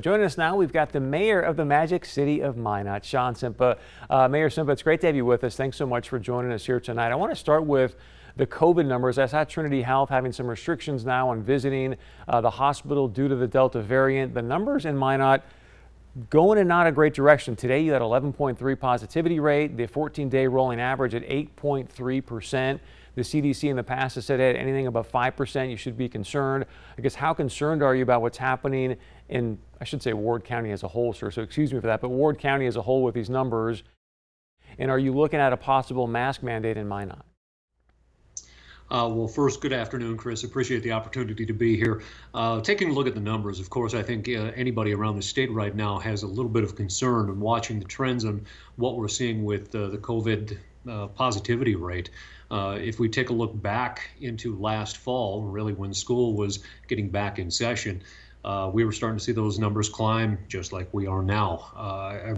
Joining us now, we've got the mayor of the Magic City of Minot, Shaun Sipma. Uh, mayor Simpa, it's great to have you with us. Thanks so much for joining us here tonight. I want to start with the COVID numbers. I saw Trinity Health having some restrictions now on visiting uh, the hospital due to the Delta variant. The numbers in Minot going in not a great direction. Today you had 11.3 positivity rate, the 14-day rolling average at 8.3 percent. The CDC in the past has said hey, anything above 5%, you should be concerned. I guess how concerned are you about what's happening in, I should say Ward County as a whole, sir, so excuse me for that, but Ward County as a whole with these numbers? And are you looking at a possible mask mandate in Minot? Uh, well, first, good afternoon, Chris. Appreciate the opportunity to be here. Uh, taking a look at the numbers, of course, I think uh, anybody around the state right now has a little bit of concern in watching the trends on what we're seeing with uh, the COVID uh, positivity rate. Uh, if we take a look back into last fall, really when school was getting back in session, uh, we were starting to see those numbers climb just like we are now. Uh, I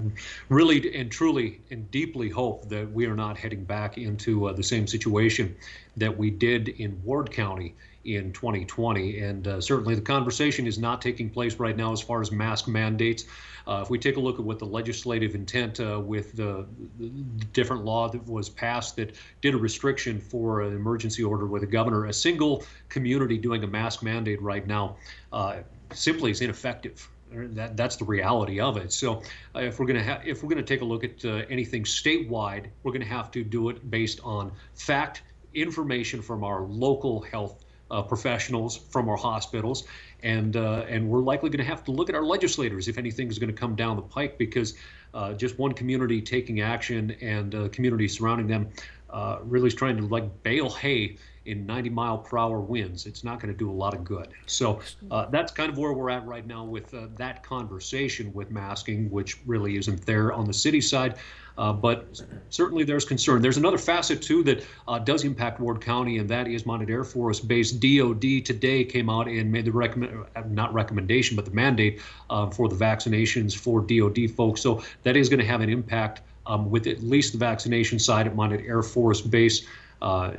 really and truly and deeply hope that we are not heading back into uh, the same situation that we did in Ward County in 2020. And uh, certainly the conversation is not taking place right now as far as mask mandates. Uh, if we take a look at what the legislative intent uh, with the, the, different law that was passed that did a restriction for an emergency order with the governor, a single community doing a mask mandate right now uh, simply is ineffective. That, that's the reality of it. So, uh, if we're going to if we're to take a look at uh, anything statewide, we're going to have to do it based on fact, information from our local health uh, professionals from our hospitals, and uh, and we're likely going to have to look at our legislators if anything is going to come down the pike because uh, just one community taking action and uh, community surrounding them uh, really is trying to like bale hay in 90 mile per hour winds. It's not going to do a lot of good. So uh, that's kind of where we're at right now with uh, that conversation with masking, which really isn't there on the city side. Uh, but certainly there's concern. There's another facet too that uh, does impact Ward County, and that is Minot Air Force Base. DoD today came out and made the recommend, uh, not recommendation, but the mandate uh, for the vaccinations for DoD folks. So that is going to have an impact um, with at least the vaccination side at Minot Air Force Base. Uh,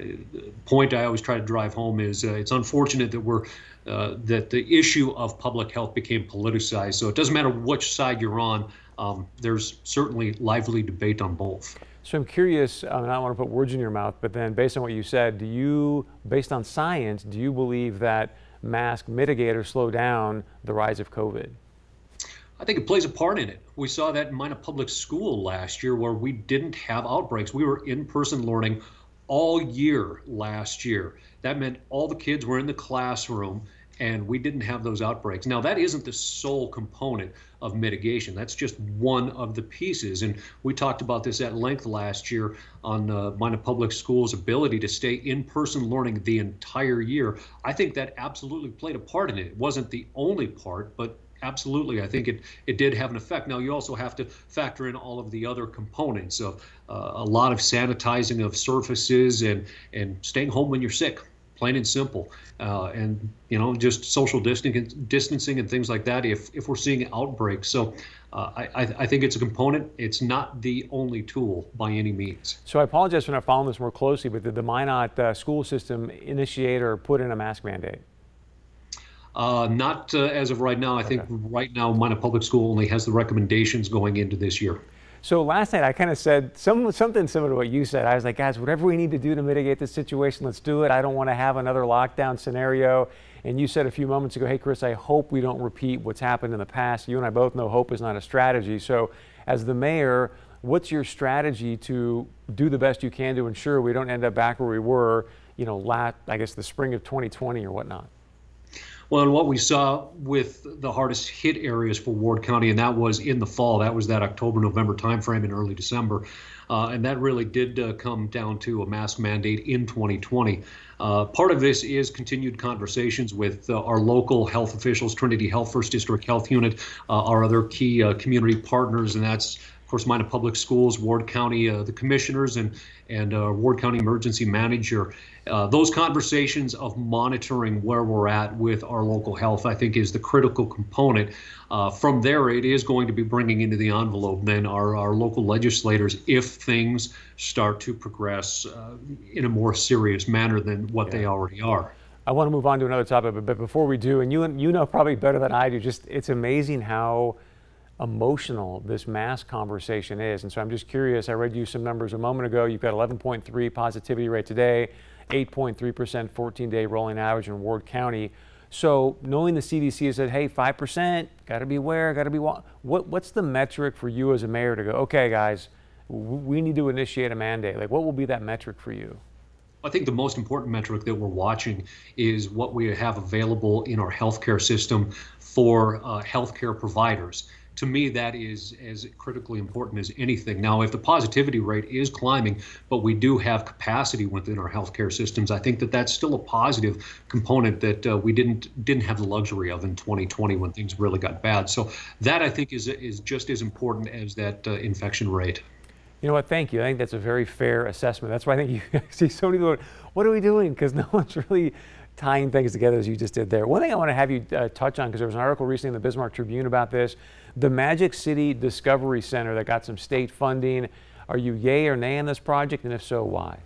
point I always try to drive home is uh, it's unfortunate that we're uh, that the issue of public health became politicized. So it doesn't matter which side you're on. Um, there's certainly lively debate on both. So I'm curious. Mean, I don't want to put words in your mouth, but then based on what you said, do you, based on science, do you believe that mask mitigate or slow down the rise of COVID? I think it plays a part in it. We saw that in Minot Public School last year where we didn't have outbreaks. We were in person learning all year last year. That meant all the kids were in the classroom and we didn't have those outbreaks. Now, that isn't the sole component of mitigation. That's just one of the pieces. And we talked about this at length last year on uh, Public Schools' ability to stay in person learning the entire year. I think that absolutely played a part in it. It wasn't the only part, but absolutely, I think it, it did have an effect. Now, you also have to factor in all of the other components of uh, a lot of sanitizing of surfaces and, and staying home when you're sick, plain and simple. Uh, and, you know, just social distancing, and things like that if, if we're seeing outbreaks. So uh, I, I think it's a component. It's not the only tool by any means. So I apologize for not following this more closely, but did the Minot uh, school system initiate or put in a mask mandate? Uh, not uh, as of right now. I think right now, Minot Public School only has the recommendations going into this year. So last night I kind of said some, something similar to what you said. I was like, guys, whatever we need to do to mitigate this situation, let's do it. I don't want to have another lockdown scenario. And you said a few moments ago, hey, Chris, I hope we don't repeat what's happened in the past. You and I both know hope is not a strategy. So as the mayor, what's your strategy to do the best you can to ensure we don't end up back where we were, you know, last, I guess the spring of 2020 or whatnot? Well, and what we saw with the hardest hit areas for Ward County, and that was in the fall, that was that October, November timeframe in early December. Uh, and that really did uh, come down to a mask mandate in 2020. Uh, part of this is continued conversations with uh, our local health officials, Trinity Health First District Health Unit, uh, our other key uh, community partners, and that's of course, Minot Public Schools, Ward County, uh, the commissioners, and and uh, Ward County Emergency Manager. Uh, those conversations of monitoring where we're at with our local health, I think, is the critical component. Uh, from there, it is going to be bringing into the envelope then our, our local legislators if things start to progress uh, in a more serious manner than what yeah. they already are. I want to move on to another topic, but, but before we do, and you you know probably better than I do, just it's amazing how emotional this mask conversation is. And so I'm just curious. I read you some numbers a moment ago. You've got 11.3 positivity rate today, 8.3% 14-day rolling average in Ward County. So knowing the CDC has said, hey, 5%, got to be aware, got to be what? What's the metric for you as a mayor to go? Okay, guys, we need to initiate a mandate. Like, what will be that metric for you? I think the most important metric that we're watching is what we have available in our healthcare system for uh, healthcare providers. To me, that is as critically important as anything. Now, if the positivity rate is climbing, but we do have capacity within our healthcare systems, I think that that's still a positive component that uh, we didn't didn't have the luxury of in 2020 when things really got bad. So that I think is is just as important as that uh, infection rate. You know what? Thank you. I think that's a very fair assessment. That's why I think you see so many people. What are we doing? Because no one's really tying things together as you just did there. One thing I want to have you uh, touch on because there was an article recently in the Bismarck Tribune about this, the Magic City Discovery Center that got some state funding. Are you yay or nay on this project, and if so, why?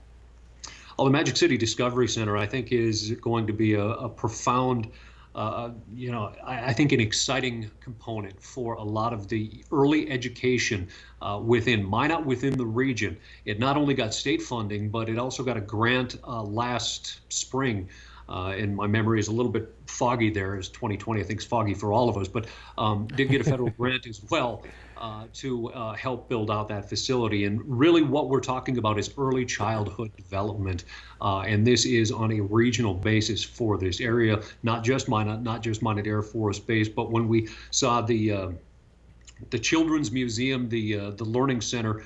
Well, the Magic City Discovery Center, I think, is going to be a, a profound uh, you know, I, I, think an exciting component for a lot of the early education uh, within Minot, within the region. It not only got state funding, but it also got a grant uh, last spring. Uh, and my memory is a little bit foggy there as 2020 I think is foggy for all of us, but um, did get a federal grant as well uh, to uh, help build out that facility. And really, what we're talking about is early childhood development. Uh, and this is on a regional basis for this area, not just Minot, not just Minot Air Force Base, but when we saw the uh, the Children's Museum, the uh, the Learning Center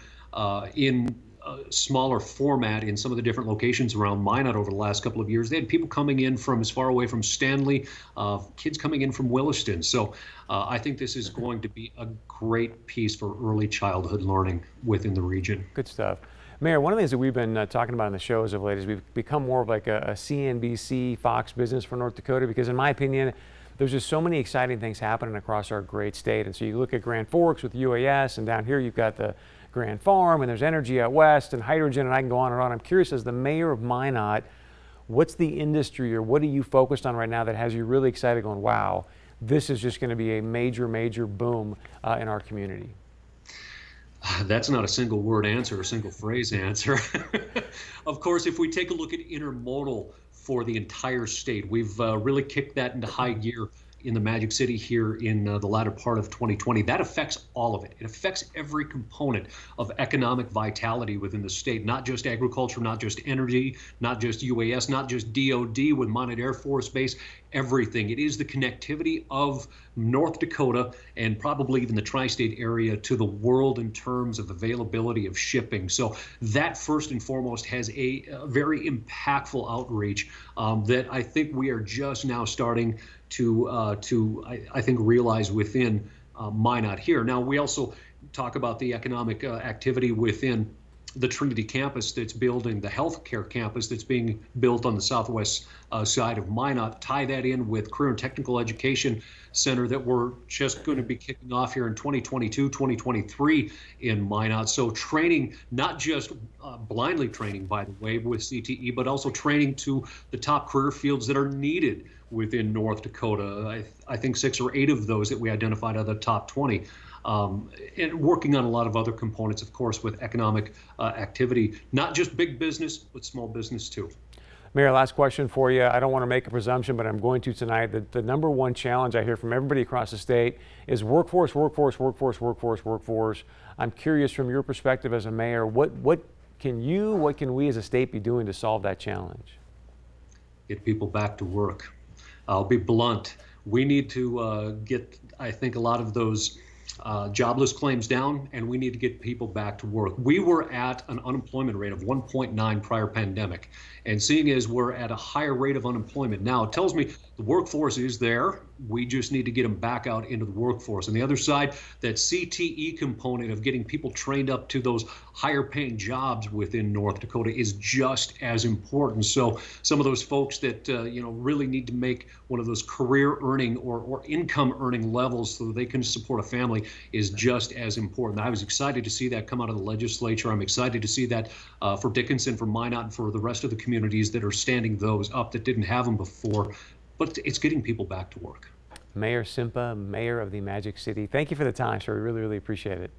smaller format in some of the different locations around Minot over the last couple of years. They had people coming in from as far away from Stanley, uh, kids coming in from Williston. So uh, I think this is going to be a great piece for early childhood learning within the region. Good stuff. Mayor, one of the things that we've been uh, talking about in the shows of late is we've become more of like a, a CNBC, Fox business for North Dakota because, in my opinion, there's just so many exciting things happening across our great state. And so you look at Grand Forks with UAS, and down here you've got the Grand Farm, and there's energy out west, and hydrogen, and I can go on and on. I'm curious, as the mayor of Minot, what's the industry or what are you focused on right now that has you really excited going, wow, this is just going to be a major, major boom uh, in our community? That's not a single word answer, a single phrase answer. of course, if we take a look at intermodal for the entire state, we've uh, really kicked that into high gear in the Magic City here in uh, the latter part of 2020. That affects all of it. It affects every component of economic vitality within the state, not just agriculture, not just energy, not just UAS, not just DOD with Minot Air Force Base, everything. It is the connectivity of North Dakota and probably even the tri state area to the world in terms of availability of shipping. So, that first and foremost has a, a very impactful outreach um, that I think we are just now starting to uh, to I, I, think realize within uh, Minot here. Now we also talk about the economic uh, activity within the Trinity campus that's building, the healthcare campus that's being built on the southwest uh, side of Minot, tie that in with Career and Technical Education Center that we're just going to be kicking off here in 2022, 2023 in Minot. So training, not just uh, blindly training, by the way, with CTE, but also training to the top career fields that are needed within North Dakota. I, I think six or eight of those that we identified are the top 20 um, and working on a lot of other components, of course, with economic uh, activity, not just big business, but small business too. Mayor, last question for you. I don't want to make a presumption, but I'm going to tonight. The, the number one challenge I hear from everybody across the state is workforce, workforce, workforce, workforce, workforce. I'm curious from your perspective as a mayor, what, what can you, what can we as a state be doing to solve that challenge? Get people back to work. I'll be blunt. We need to uh, get, I think, a lot of those uh, jobless claims down, and we need to get people back to work. We were at an unemployment rate of 1.9 prior pandemic, and seeing as we're at a higher rate of unemployment now, it tells me the workforce is there. We just need to get them back out into the workforce. And the other side, that CTE component of getting people trained up to those higher paying jobs within North Dakota is just as important. So some of those folks that uh, you know really need to make one of those career earning or, or income earning levels so that they can support a family is just as important. I was excited to see that come out of the legislature. I'm excited to see that uh, for Dickinson, for Minot, and for the rest of the communities that are standing those up that didn't have them before. But it's getting people back to work. Mayor Sipma, Mayor of the Magic City, thank you for the time, sir. We really, really appreciate it.